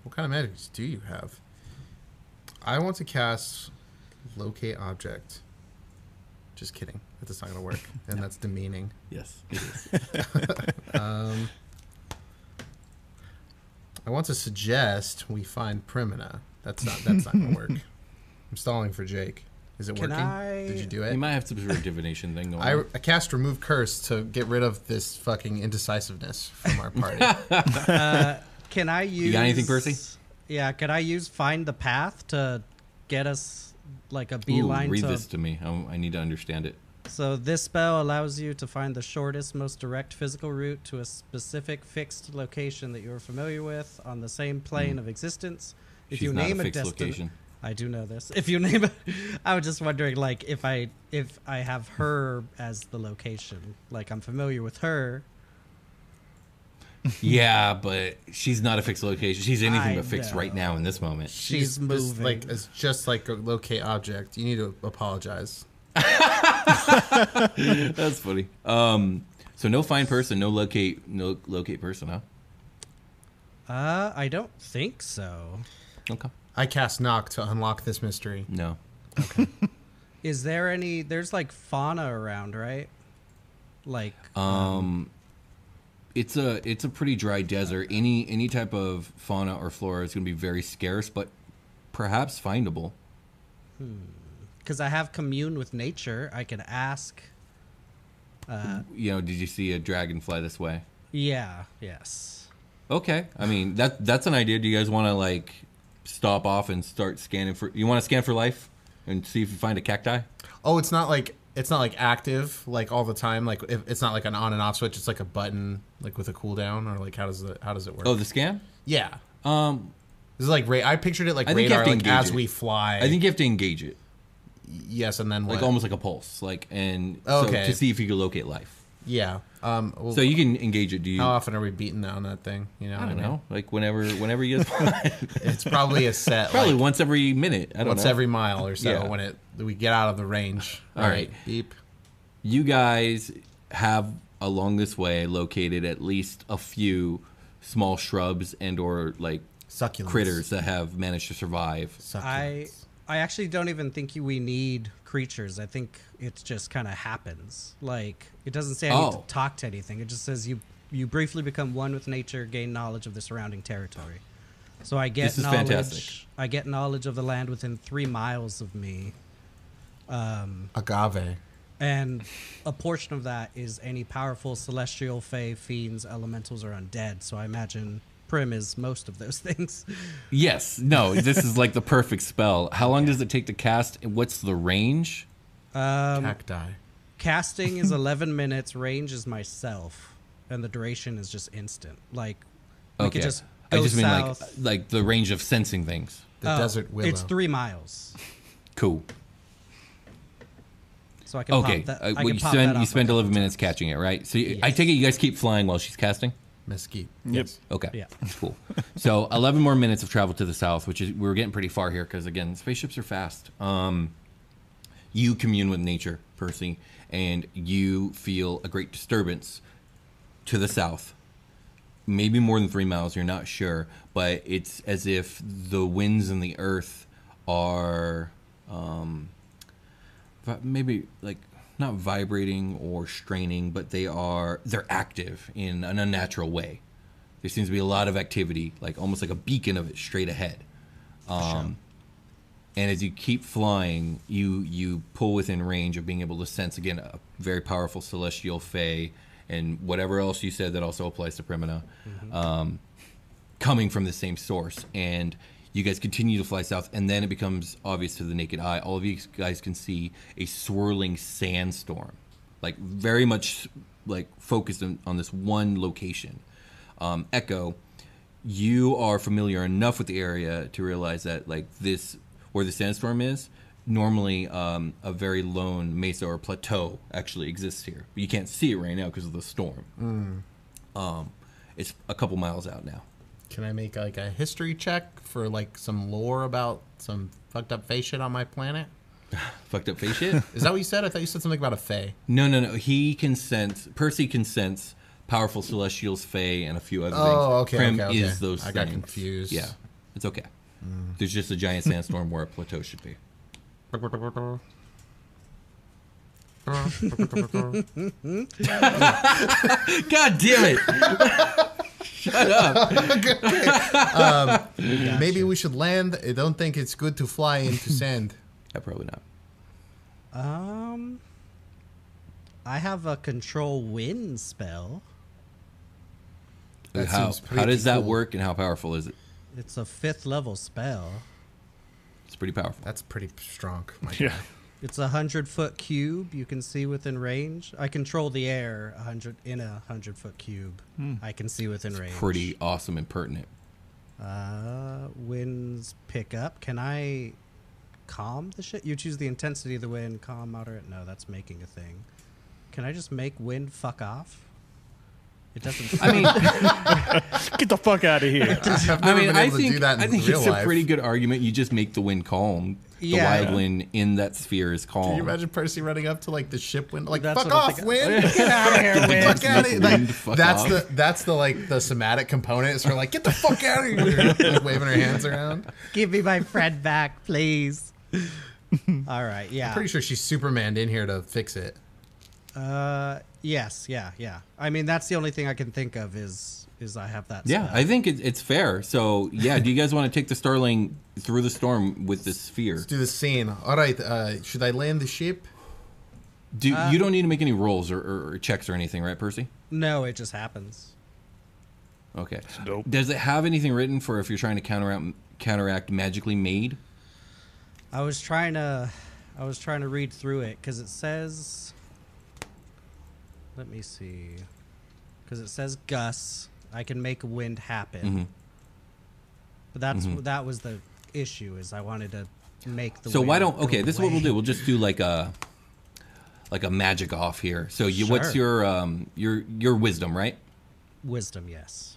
What kind of magics do you have? I want to cast locate object. Just kidding. That's not gonna work, <laughs> and that's demeaning. Yes, it is. <laughs> <laughs> Um, I want to suggest we find Primina. That's not. That's not gonna work. I'm stalling for Jake. Is it Can working? I- Did you do it? you might have some sort of divination thing going I, on. I cast remove curse to get rid of this fucking indecisiveness from our party. Uh, can I use? You got anything, Percy? Yeah, can I use find the path to get us like a Ooh, beeline read to? this to me. I, I need to understand it. So this spell allows you to find the shortest, most direct physical route to a specific fixed location that you are familiar with on the same plane hmm. of existence. If. She's you name a a, destination. I do know this. If you name it, <laughs> I was just wondering, like, if I if I have her as the location, like I'm familiar with her. Yeah, but she's not a fixed location. She's anything I but fixed right now in this moment. She's just moving. like it's just like a locate object. You need to apologize. <laughs> That's funny. Um, so no find person, no locate, no locate person, huh? Uh, I don't think so. Okay. I cast knock to unlock this mystery. No. Okay. <laughs> Is there any? There's like fauna around, right? Like, Um, it's a it's a pretty dry desert. Any any type of fauna or flora is going to be very scarce, but perhaps findable. Because I have commune with nature, I can ask. Uh, You know, did you see a dragonfly this way? yeah, yes. Okay, I mean that that's an idea. Do you guys want to like stop off and start scanning for? You want to scan for life and see if you find a cacti? Oh, it's not like it's not like active like all the time. Like if, it's not like an on and off switch. It's like a button like with a cooldown or like how does it how does it work? Oh, the scan. yeah. Um, This is like ra- I pictured it like I think you radar have to like engage as it. we fly. I think you have to engage it, yes, and then like almost like a pulse, like and Oh, so okay. to see if you can locate life. Yeah. Um. Well, So you can engage it. Do you? how often are we beating on that thing? You know, I don't mean? know. Like whenever, whenever you guys <laughs> <laughs> It's probably a set. probably like, once every minute. I don't once know. every mile or so Yeah. when it we get out of the range. All All right. right, beep. you guys have along this way located at least a few small shrubs and or like Succulents. critters that have managed to survive. Succulents. I actually don't even think we need creatures. I think it just kind of happens. Like it doesn't say I need Oh. to talk to anything. It just says you you briefly become one with nature, gain knowledge of the surrounding territory. So I get This is knowledge. fantastic. I get knowledge of the land within three miles of me. Um, agave. and a portion of that is any powerful celestial, fey, fiends, elementals, or undead. So I imagine Prim is most of those <laughs> things. Yes. No. This is like the perfect spell. How long does it take to cast? and What's the range? Um, Cacti. Casting is <laughs> 11 minutes. Range is myself, and the duration is just instant. Like we Okay. could just I go just mean south. like like the range of sensing things. The Oh, desert willow. It's three miles, Cool. so I can Okay. Pop that, uh, well, you spend that you spend a couple eleven minutes catching it, right? So you, I take it you guys keep flying while she's casting. Mesquite. Yep. Okay. Yeah. <laughs> Cool. So 11 more minutes of travel to the south, which is we're getting pretty far here because again, spaceships are fast. Um, you commune with nature, Percy, and you feel a great disturbance to the south. Maybe more than three miles. You're not sure, but it's as if the winds and the earth are um, maybe like not vibrating or straining, but they are they're active in an unnatural way. There seems to be a lot of activity, like almost like a beacon of it straight ahead. Um, And as you keep flying, you you pull within range of being able to sense again a very powerful celestial fey and whatever else you said that also applies to Primina, um, coming from the same source. And you guys continue to fly south, and then it becomes obvious to the naked eye. All of you guys can see a swirling sandstorm, like very much like focused on, on this one location. Um, Echo, you are familiar enough with the area to realize that like this where the sandstorm is normally um, a very lone mesa or plateau actually exists here but you can't see it right now because of the storm um, it's a couple miles out now Can I make like a history check for like some lore about some fucked up face shit on my planet? <laughs> fucked up face shit Is that what you said? I thought you said something about a fae. no no no he can sense percy can sense powerful celestials fae and a few other things Oh, okay, Prim okay, okay. is those I got confused. yeah it's okay mm. there's just a giant sandstorm where a plateau should be <laughs> <laughs> god damn it <laughs> <laughs> Maybe we should land. I don't think it's good to fly into sand. <laughs> yeah, probably not Um, I have a control wind spell. That how, seems how pretty does that cool. work and how powerful is it? It's a fifth level spell. It's pretty powerful. That's pretty strong. My Yeah. It's a hundred foot cube you can see within range. I control the air a hundred in a hundred foot cube. I can see within range. Pretty awesome and pertinent. Uh, winds pick up. Can I calm the shit? You choose the intensity of the wind. Calm, moderate. No, that's making a thing. Can I just make wind fuck off? It doesn't. <laughs> I mean, <laughs> Get the fuck out of here. <laughs> I've I mean, been I able think to do that in I think real it's life. a pretty good argument. You just make the wind calm. The Yeah. wild wind in that sphere is calm. Can you imagine Percy running up to like the ship window, like That's "fuck off, thinking. wind, Get out of here, <laughs> wind, fuck out of here!" Like, fuck that's off. the that's the like the somatic component. Is her like get the fuck out of here, like, waving her hands around. Give me my friend back, please. <laughs> All right. Yeah. I'm Pretty sure she's Superman in here to fix it. Uh, yes, yeah, yeah. I mean, that's the only thing I can think of is is I have that. Yeah, spell. I think it, it's fair. So, yeah, do you guys want to take the Starling through the storm with this sphere? Let's do the scene. All right. Uh, should I land the ship? Do Uh, you don't need to make any rolls or, or, or checks or anything, right, Percy? no, it just happens. Okay. dope. Does it have anything written for if you're trying to counteract counteract magically made? I was trying to, I was trying to read through it because it says. Let me see, because it says Gus. I can make wind happen. Mm-hmm. But that's that was the issue is I wanted to make the. So why don't okay? This is what we'll do. We'll just do like a like a magic off here. So you, what's your um your your wisdom, right? Wisdom, yes.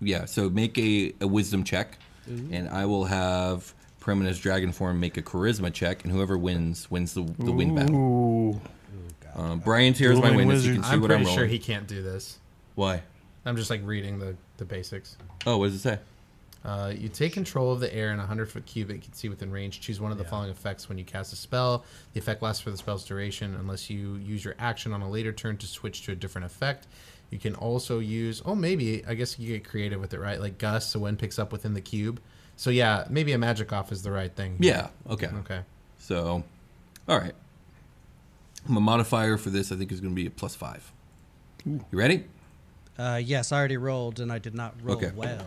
Yeah. So make a, a wisdom check, and I will have Primina's dragon form make a charisma check, and whoever wins wins the the wind battle. Ooh. Um, Brian's here my Dueling witness. You can wizards. see I'm what pretty I'm rolling. sure he can't do this. Why? I'm just like reading the, the basics. Oh, what does it say? Uh, you take control of the air in a 100 foot cube that you can see within range. Choose one of the Yeah. following effects when you cast a spell. The effect lasts for the spell's duration unless you use your action on a later turn to switch to a different effect. You can also use, oh, maybe, I guess you get creative with it, right? Like gust, so wind picks up within the cube. So, yeah, maybe a magic off is the right thing. Yeah. Okay. Okay. So, all right. My modifier for this, I think, is going to be a plus five. You ready? Uh, yes, I already rolled and I did not roll Okay. well.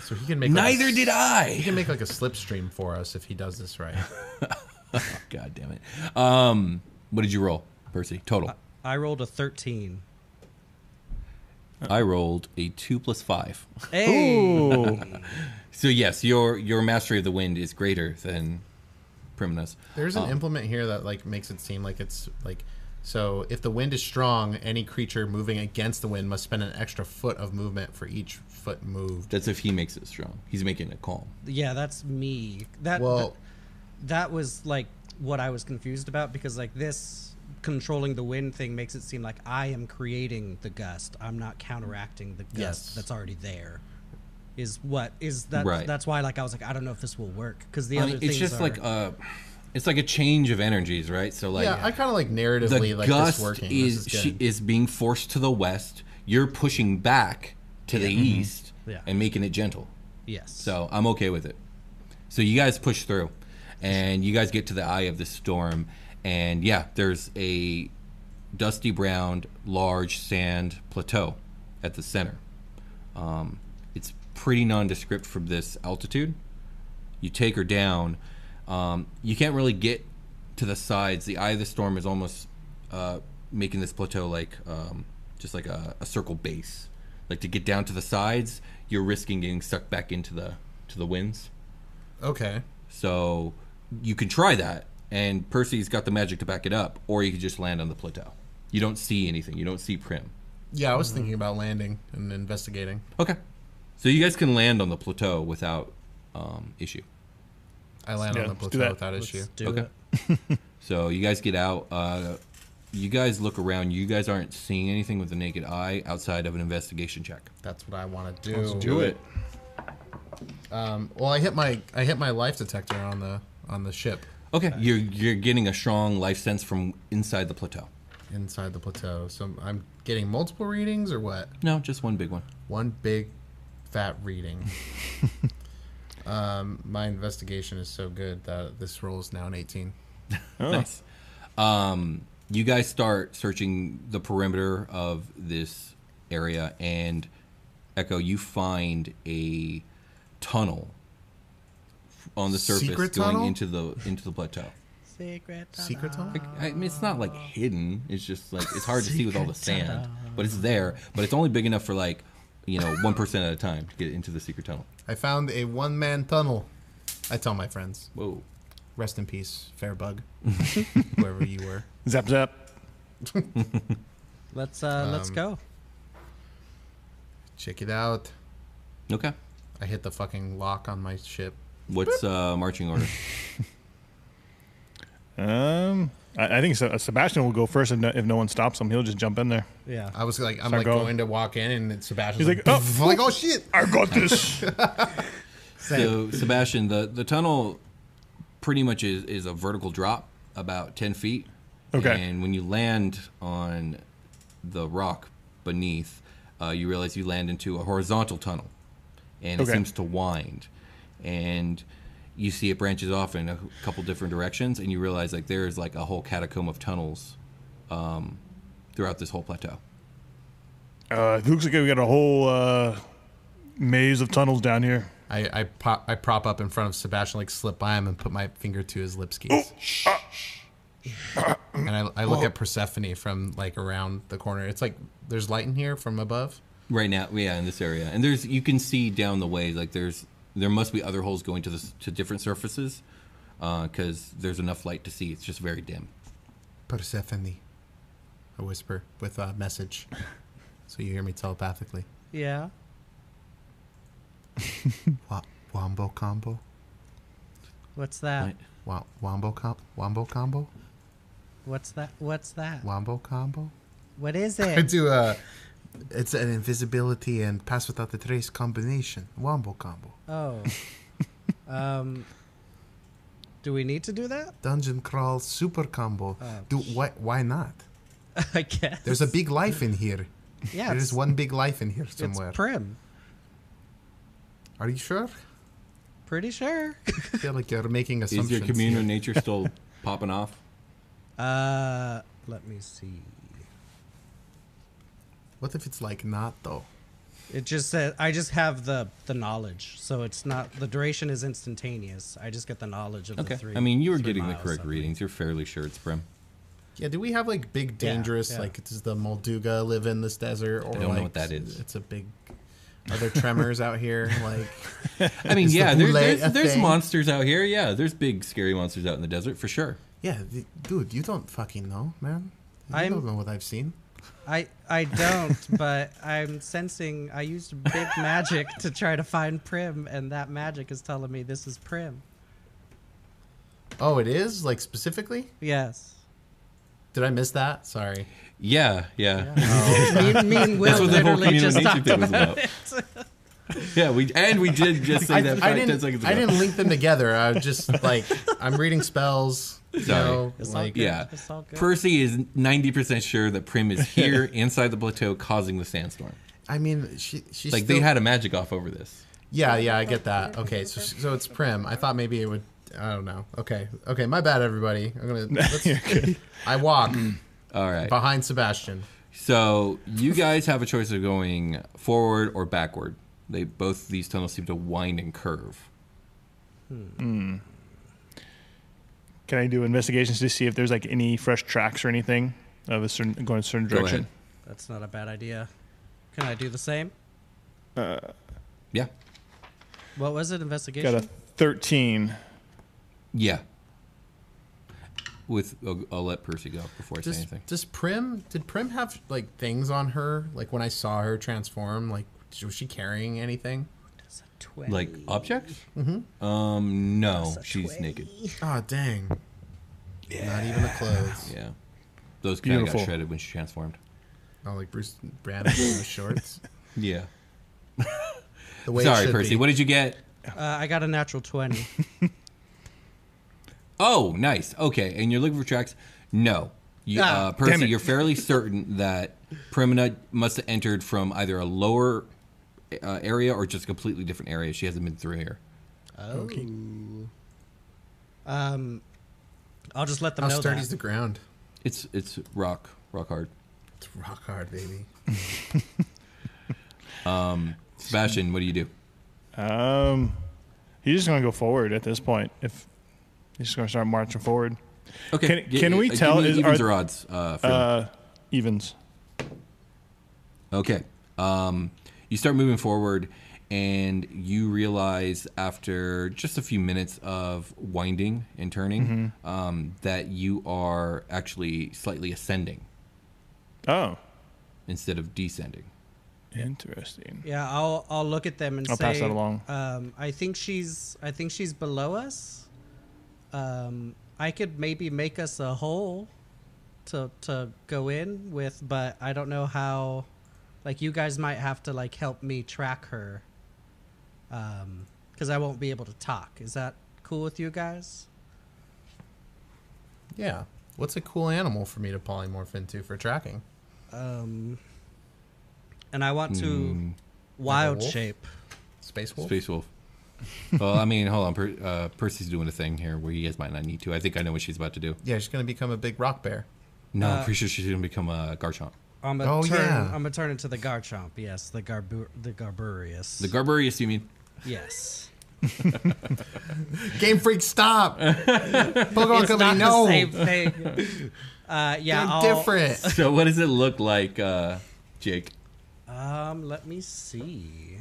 So he can make. like, a Neither s- did He I. can make like a slipstream for us if he does this right. <laughs> God damn it. Um, what did you roll, Percy? Total. I rolled a 13. I rolled a two plus five. Hey! <laughs> So yes, your your mastery of the wind is greater than Primina's. There's an implement here that like makes it seem like it's like so if the wind is strong, any creature moving against the wind must spend an extra foot of movement for each foot moved. That's if he makes it strong. He's making it calm. yeah, that's me. That, Well, that that was like what I was confused about because like this controlling the wind thing makes it seem like I am creating the gust. I'm not counteracting the gust Yes. that's already there. Is what is that? Right. That's why like I was like I don't know if this will work because the I other mean, it's just are, like a, it's like a change of energies, right? So like, yeah, I kind of like the narratively like gust this working. is this is she, is being forced to the west. You're pushing back to the east Yeah. and making it gentle. yes. So I'm okay with it. So you guys push through, and you guys get to the eye of the storm, and yeah, there's a dusty brown, large sand plateau at the center. Um, it's pretty nondescript from this altitude. You take her down. Um, you can't really get to the sides. The eye of the storm is almost uh, making this plateau like um, just like a, a circle base. Like to get down to the sides, you're risking getting sucked back into the to the winds. okay. So you can try that, and Percy's got the magic to back it up, or you could just land on the plateau. You don't see anything. You don't see Prim. Yeah, I was thinking about landing and investigating. Okay. So you guys can land on the plateau without um, issue. I land Yeah, on the plateau that. without Let's issue. do Okay. it. So you guys get out. Uh, you guys look around. You guys aren't seeing anything with the naked eye outside of an investigation check. That's what I want to do. Let's do it. Um, well, I hit my I hit my life detector on the on the ship Okay. You're you're getting a strong life sense from inside the plateau. inside the plateau. So I'm getting multiple readings or what? No, just one big one. One big fat reading. <laughs> um, my investigation is so good that this roll is now an 18. <laughs> Nice. Um, you guys start searching the perimeter of this area, and Echo, you find a tunnel on the surface Secret going tunnel? into the into the plateau. Secret. tunnel. Secret tunnel? Like, I mean, it's not like hidden. It's just like it's hard to see with all the sand, but it's there. But it's only big enough for like you know one percent at a time to get into the secret tunnel. I found a one man tunnel. I tell my friends, Whoa. rest in peace, firbolg, <laughs> whoever you were. Zap zap. <laughs> Let's uh let's Um, go. Check it out. Okay. I hit the fucking lock on my ship. What's uh, marching order? <laughs> Um, I, I think Se- Sebastian will go first if no, if no one stops him. He'll just jump in there. Yeah. I was like, I'm Start like going. going to walk in, and then Sebastian's He's like, like, "Pff," I'm like, oh shit. I got this. <laughs> So, Sebastian, the, the tunnel pretty much is, is a vertical drop, about 10 feet. Okay. And when you land on the rock beneath, uh, you realize you land into a horizontal tunnel, and it Okay. seems to wind, and you see it branches off in a couple different directions, and you realize like there is like a whole catacomb of tunnels um, throughout this whole plateau. Uh, it looks like we got a whole uh, maze of tunnels down here. I I pop I prop up in front of Sebastian, like slip by him and put my finger to his lip skis. and I, I look at Persephone from like around the corner. It's like there's light in here from above. Right now, yeah, in this area, and there's you can see down the way like there's there must be other holes going to this to different surfaces uh, because there's enough light to see. It's just very dim. Persephone, I whisper with a message, <laughs> so you hear me telepathically. Yeah. <laughs> Wa- wombo combo, What's that? Right. Wa- wombo com- wombo combo, What's that? What's that? wombo combo. What is it? <laughs> I it? do a. It's an invisibility and pass without the trace combination. Wombo combo. Oh. <laughs> um. Do we need to do that? Dungeon crawl super combo. Oh, do why? Why not? <laughs> I guess. There's a big life in here. Yeah. There's one big life in here somewhere. It's somewhere. Prim. Are you sure? Pretty sure. I feel like you're making assumptions. <laughs> Is your communal nature still popping off? Uh. Let me see. What if it's like not though? It just said I just have the the knowledge, so it's not the duration is instantaneous. I just get the knowledge of Okay. the three. I mean, you were getting the correct of- readings. You're fairly sure it's Prim. Yeah. Do we have like big dangerous yeah. like does the Molduga live in this desert or I don't know like, what that is. It's a big. Are there tremors out here? <laughs> Like I mean, Is the yeah, there, there's, there's thing? monsters out here. Yeah, there's big, scary monsters out in the desert for sure. yeah, the, dude, you don't fucking know, man. You I'm- don't know what I've seen. I I don't, <laughs> but I'm sensing. I used big magic to try to find Prim, and that magic is telling me this is Prim. Oh, it is like specifically. Yes. Did I miss that? Sorry. Yeah, yeah. me, me and Will That's what the whole literally communal just nature talked thing was about about. Yeah, we and we did just say I, that I five, ten didn't. seconds ago. I didn't link them together. I was just like, I'm reading spells. You <laughs> Sorry. know, It's all like good. Yeah, It's all good. Percy is ninety percent sure that Prim is here <laughs> inside the plateau, causing the sandstorm. I mean, she she's Like still, they had a magic off over this. Yeah, yeah, I get that. Okay, so so it's Prim. I thought maybe it would. I don't know. Okay, okay, my bad, everybody. I'm gonna. <laughs> Let's, I walk <clears throat> All right. behind Sebastian. So you guys have a choice of going forward or backward. They both these tunnels seem to wind and curve. Hmm. Hmm. Can I do investigations to see if there's like any fresh tracks or anything of a certain going a certain Go direction? ahead. That's not a bad idea. Can I do the same? Uh, yeah. What was it? Investigation. Got a 13. Yeah. With I'll, I'll let Percy go before I say anything. does Prim did Prim have like things on her? Like when I saw her transform, like was she carrying anything? It's a 20. Like objects? Mm-hmm. Um, no, she's 20. naked. Oh dang! Not even the clothes. Yeah, those kind of got shredded when she transformed. Oh, like Bruce Banner in the shorts. <laughs> Yeah. <laughs> The way Sorry, Percy. be. What did you get? Uh, I got a natural 20. <laughs> Oh, nice. Okay, and you're looking for tracks. No, you, Ah, uh, Percy, you're fairly certain that Primina must have entered from either a lower uh, area or just a completely different area. She hasn't been through here. Oh. Um, I'll just let them How know sturdy's that. the ground? It's it's rock, rock hard. It's rock hard, baby. <laughs> um, Sebastian, what do you do? Um, he's just gonna go forward at this point. If he's just gonna start marching forward. Okay, Can- gi- can we uh, tell is- evens are- or odds? Uh, Uh, evens. Okay. Um, you start moving forward, and you realize after just a few minutes of winding and turning um, that you are actually slightly ascending Oh, instead of descending. interesting. Yeah, I'll I'll look at them and I'll say. pass that along. Um, I think she's I think she's below us. Um, I could maybe make us a hole to to go in with, but I don't know how. Like you guys might have to like help me track her. Um, because I won't be able to talk. Is that cool with you guys? Yeah. What's a cool animal for me to polymorph into for tracking? Um, and I want to Hmm. wild wolf? shape. Space Wolf? Space Wolf. well, I mean, hold on. Per, uh, Percy's doing a thing here where you guys might not need to. I think I know what she's about to do. Yeah, she's going to become a big rock bear. No, Uh, I'm pretty sure she's going to become a Garchomp. I'm gonna Oh, turn. yeah. I'm gonna turn into the Garchomp. Yes, the Garbur, the Garburius. The Garburius, you mean? yes. <laughs> Game Freak, stop! <laughs> Pokemon it's Company, not no! the same thing. Uh, yeah, They're I'll, different. <laughs> So, what does it look like, uh, Jake? Um, let me see.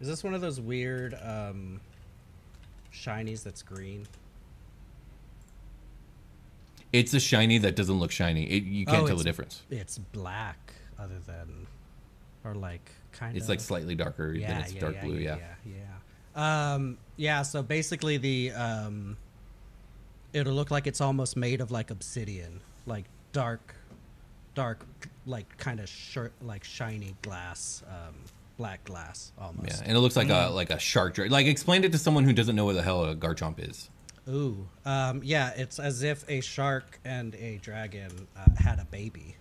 Is this one of those weird um, shinies that's green? It's a shiny that doesn't look shiny. It, you can't Oh, tell the difference. It's black, other than, or like kind of. It's like slightly darker than it's dark blue. Yeah. yeah, yeah. Um, yeah. So basically, the um, it'll look like it's almost made of like obsidian, like dark, dark, like kind of short, like shiny glass, um, black glass almost. Yeah, and it looks like a like a shark. dra- Like, explain it to someone who doesn't know what the hell a Garchomp is. Ooh, um, yeah. It's as if a shark and a dragon uh, had a baby,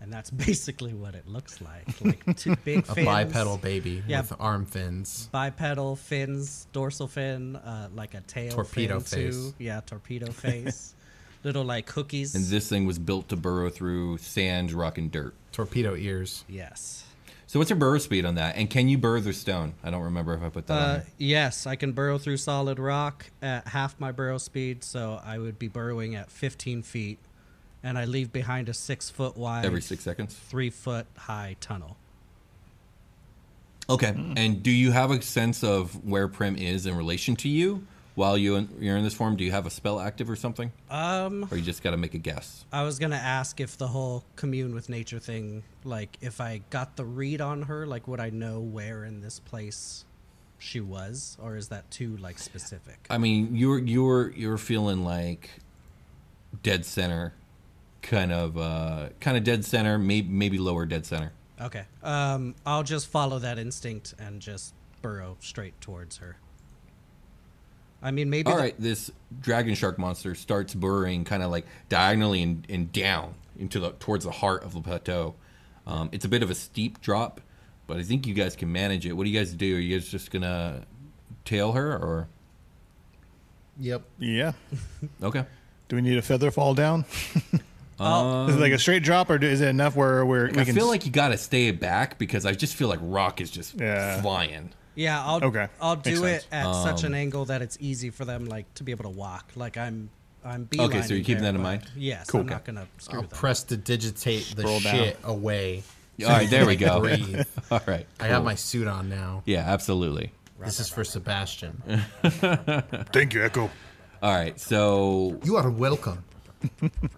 and that's <laughs> basically what it looks like. Like two <laughs> big fins. A bipedal baby Yeah. with arm fins. bipedal fins, dorsal fin, uh, like a tail Torpedo fin too. face. Yeah, torpedo <laughs> face. Little like cookies. And this thing was built to burrow through sand, rock, and dirt. Torpedo ears. yes. So, what's your burrow speed on that? And can you burrow through stone? I don't remember if I put that on. Uh, there. yes, I can burrow through solid rock at half my burrow speed, so I would be burrowing at 15 feet, and I leave behind a six foot wide, Every six seconds. three foot high tunnel. Okay. And do you have a sense of where Prim is in relation to you while you you're in this form? Do you have a spell active or something, Um, or you just got to make a guess? I was gonna ask if the whole commune with nature thing, like if I got the read on her, like would I know where in this place she was, or is that too like specific? I mean, you're you're you're feeling like dead center, kind of uh, kind of dead center, maybe maybe lower dead center. Okay. Um, I'll just follow that instinct and just burrow straight towards her. I mean, maybe. All the- right, this dragon shark monster starts burrowing kind of like diagonally and, and down into the towards the heart of the plateau. Um, it's a bit of a steep drop, but I think you guys can manage it. What do you guys do? Are you guys just gonna tail her or Yep. Yeah. <laughs> okay? Do we need a feather fall down? <laughs> I'll- is it like a straight drop, or is it enough where we're, we I can? feel s- like you gotta stay back because I just feel like rock is just Yeah. flying. Yeah, I'll. Okay. I'll Makes do it sense. at such Um, an angle that it's easy for them, like, to be able to walk. Like I'm. I'm. Being Okay, so you're keeping there, that in mind? Yes. Cool. I'm not gonna screw I'll with prestidigitate the Scroll down. shit away. All right, there we go. Breathe. <laughs> All right, I have my suit on now. yeah, absolutely. This is for Sebastian. <laughs> Thank you, Echo. All right, so You are welcome.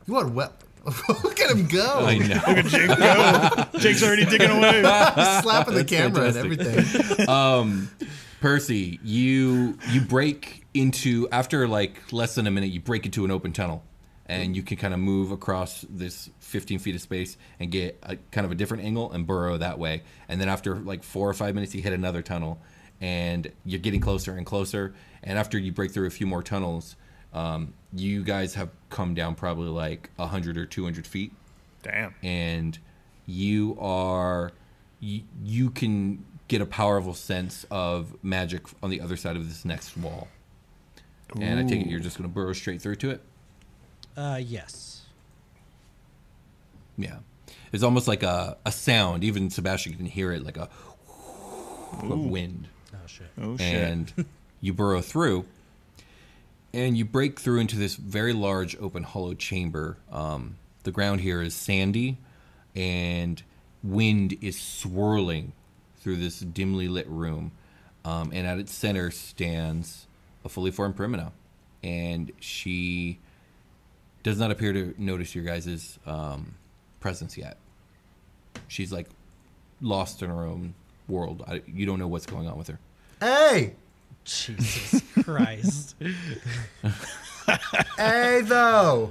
You are wel. <laughs> Look at him go. I know. Jake, go. Jake's already digging away. <laughs> He's slapping the camera and fantastic. everything. <laughs> Um, Percy, you you break into after like less than a minute, you break into an open tunnel, and you can kind of move across this 15 feet of space and get a kind of a different angle and burrow that way. And then after like four or five minutes, you hit another tunnel, and you're getting closer and closer. And after you break through a few more tunnels, um, you guys have come down probably like 100 or 200 feet Damn. and you are you, you can get a powerful sense of magic on the other side of this next wall and i take it you're just going to burrow straight through to it Uh, yes. yeah it's almost like a, a sound even sebastian can hear it like a of wind Oh shit. Oh shit. and <laughs> you burrow through and you break through into this very large open hollow chamber. Um, the ground here is sandy and wind is swirling through this dimly lit room. Um, and at its center stands a fully formed primina. And she does not appear to notice your guys' um, presence yet. She's like lost in her own world. I, you don't know what's going on with her. Hey, Jesus Christ! <laughs> hey, though.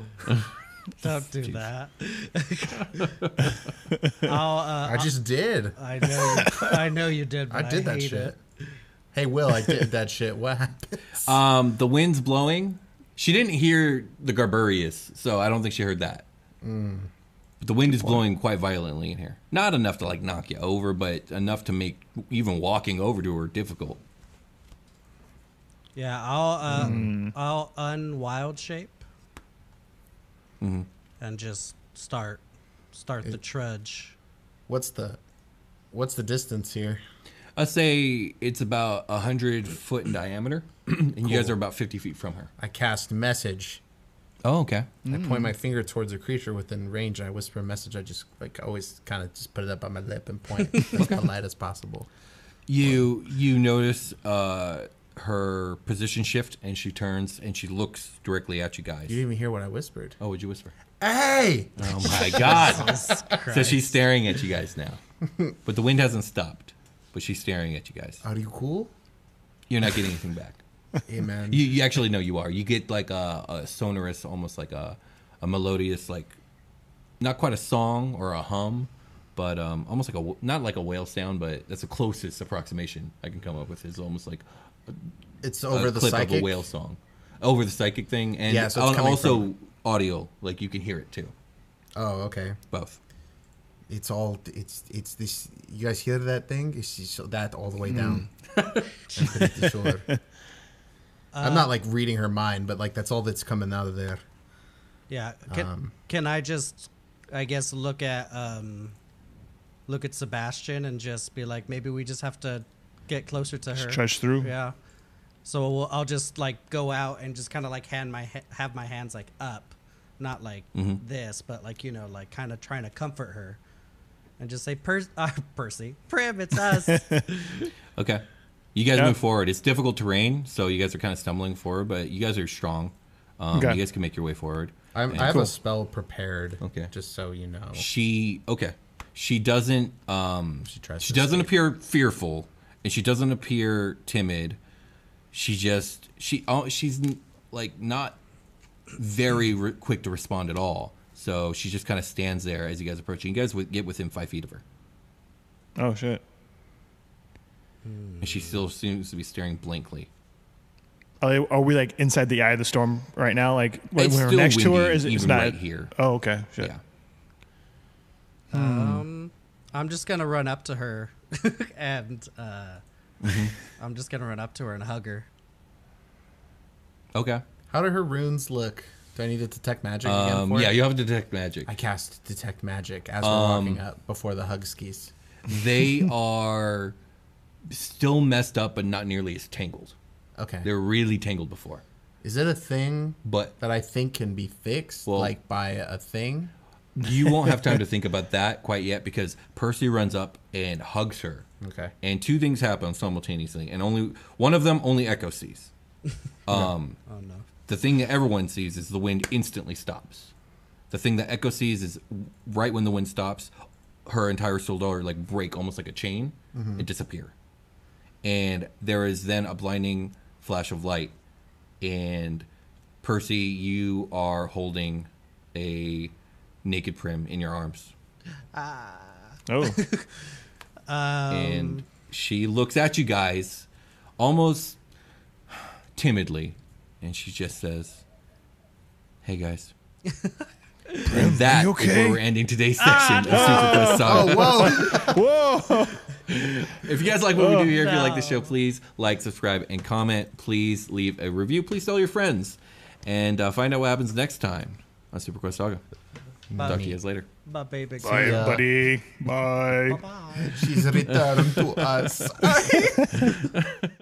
Don't do that. <laughs> I'll, uh, I just did. I know. You, I know you did. <laughs> But I did that shit. It. Hey, Will, I did that shit. What happened? Um, the wind's blowing. She didn't hear the Garburius, so I don't think she heard that. But the wind is blowing quite violently in here. Not enough to like knock you over, but enough to make even walking over to her difficult. Yeah, I'll uh, I'll unwild shape Mhm. and just start start the trudge. What's the what's the distance here? I say it's about a hundred foot in diameter, <clears throat> and you guys are about fifty feet from her. I cast message. Oh, okay. I point my finger towards a creature within range. And I whisper a message. I just like always kind of just put it up on my lip and point as <laughs> polite as possible. You you notice uh, her position shift, and she turns and she looks directly at you guys. You didn't even hear what I whispered. Oh, would you whisper? Hey! Oh my god! <laughs> so she's staring at you guys now, <laughs> but the wind hasn't stopped. But she's staring at you guys. Are you cool? You're not getting anything back. <laughs> Man. You, you actually know you are. You get like a, a sonorous, almost like a, a melodious, like not quite a song or a hum, but um, almost like a not like a whale sound, but that's the closest approximation I can come up with. Is almost like it's a over the clip psychic. of a whale song, over the psychic thing, and Yeah, so it's also from- audio. Like you can hear it too, Oh, okay. both. It's all. It's it's this. You guys hear that thing? It's just that all the way down. I'm pretty. <laughs> I'm not like reading her mind, but like that's all that's coming out of there. Yeah. Can, Um, can I just, I guess, look at um, look at Sebastian and just be like, maybe we just have to get closer to her. Just trudge through. Yeah. So we'll, I'll just like go out and just kind of like hand my ha- have my hands like up, not like Mm-hmm. this, but like you know like kind of trying to comfort her, and just say, per- <laughs> uh, Percy, Prim, it's us. <laughs> Okay. You guys Yeah. move forward. It's difficult terrain, so you guys are kind of stumbling forward, but you guys are strong. Um, Okay. You guys can make your way forward. I'm, And- I have Cool. a spell prepared. Okay. Just so you know. She okay. She doesn't um She tries she doesn't escape. appear fearful and she doesn't appear timid. She just she oh, she's like not very re- quick to respond at all. So she just kind of stands there as you guys approach. You guys get within five feet of her, Oh shit. and she still seems to be staring blankly. Are, they, are we like inside the eye of the storm right now? Like when It's we're still next to her, is it? It's even not right here. Oh okay. Shit. Yeah. um, I'm just gonna run up to her, <laughs> and uh, Mm-hmm. I'm just gonna run up to her and hug her. Okay. How do her runes look? Do I need to detect magic again Um, for yeah, it? you have to detect magic. I cast detect magic as we're Um, walking up before the hug skis. They <laughs> are still messed up, but not nearly as tangled. Okay. They were really tangled before, Is it a thing but that I think can be fixed, Well- like by a thing? You won't have time to <laughs> think about that quite yet because Percy runs up and hugs her, Okay. and two things happen simultaneously, and only one of them only Echo sees. <laughs> Um, Oh no. the thing that everyone sees is the wind instantly stops. The thing that Echo sees is right when the wind stops, her entire solar like break almost like a chain and disappear. And there is then a blinding flash of light, and Percy, you are holding a naked Prim in your arms, ah. Oh. <laughs> Um, and she looks at you guys almost timidly, and she just says, "Hey guys." <laughs> and that is you okay? where we're ending today's section of Super Quest Saga. Oh, whoa! <laughs> Whoa. If you guys like what we do here, if you like the show, please like, subscribe, and comment. Please leave a review. Please tell your friends. And uh, find out what happens next time on Super Quest Saga. Talk to you guys later. Bye, baby. Bye, ya. buddy. Bye. Bye. She's returned to us. <laughs>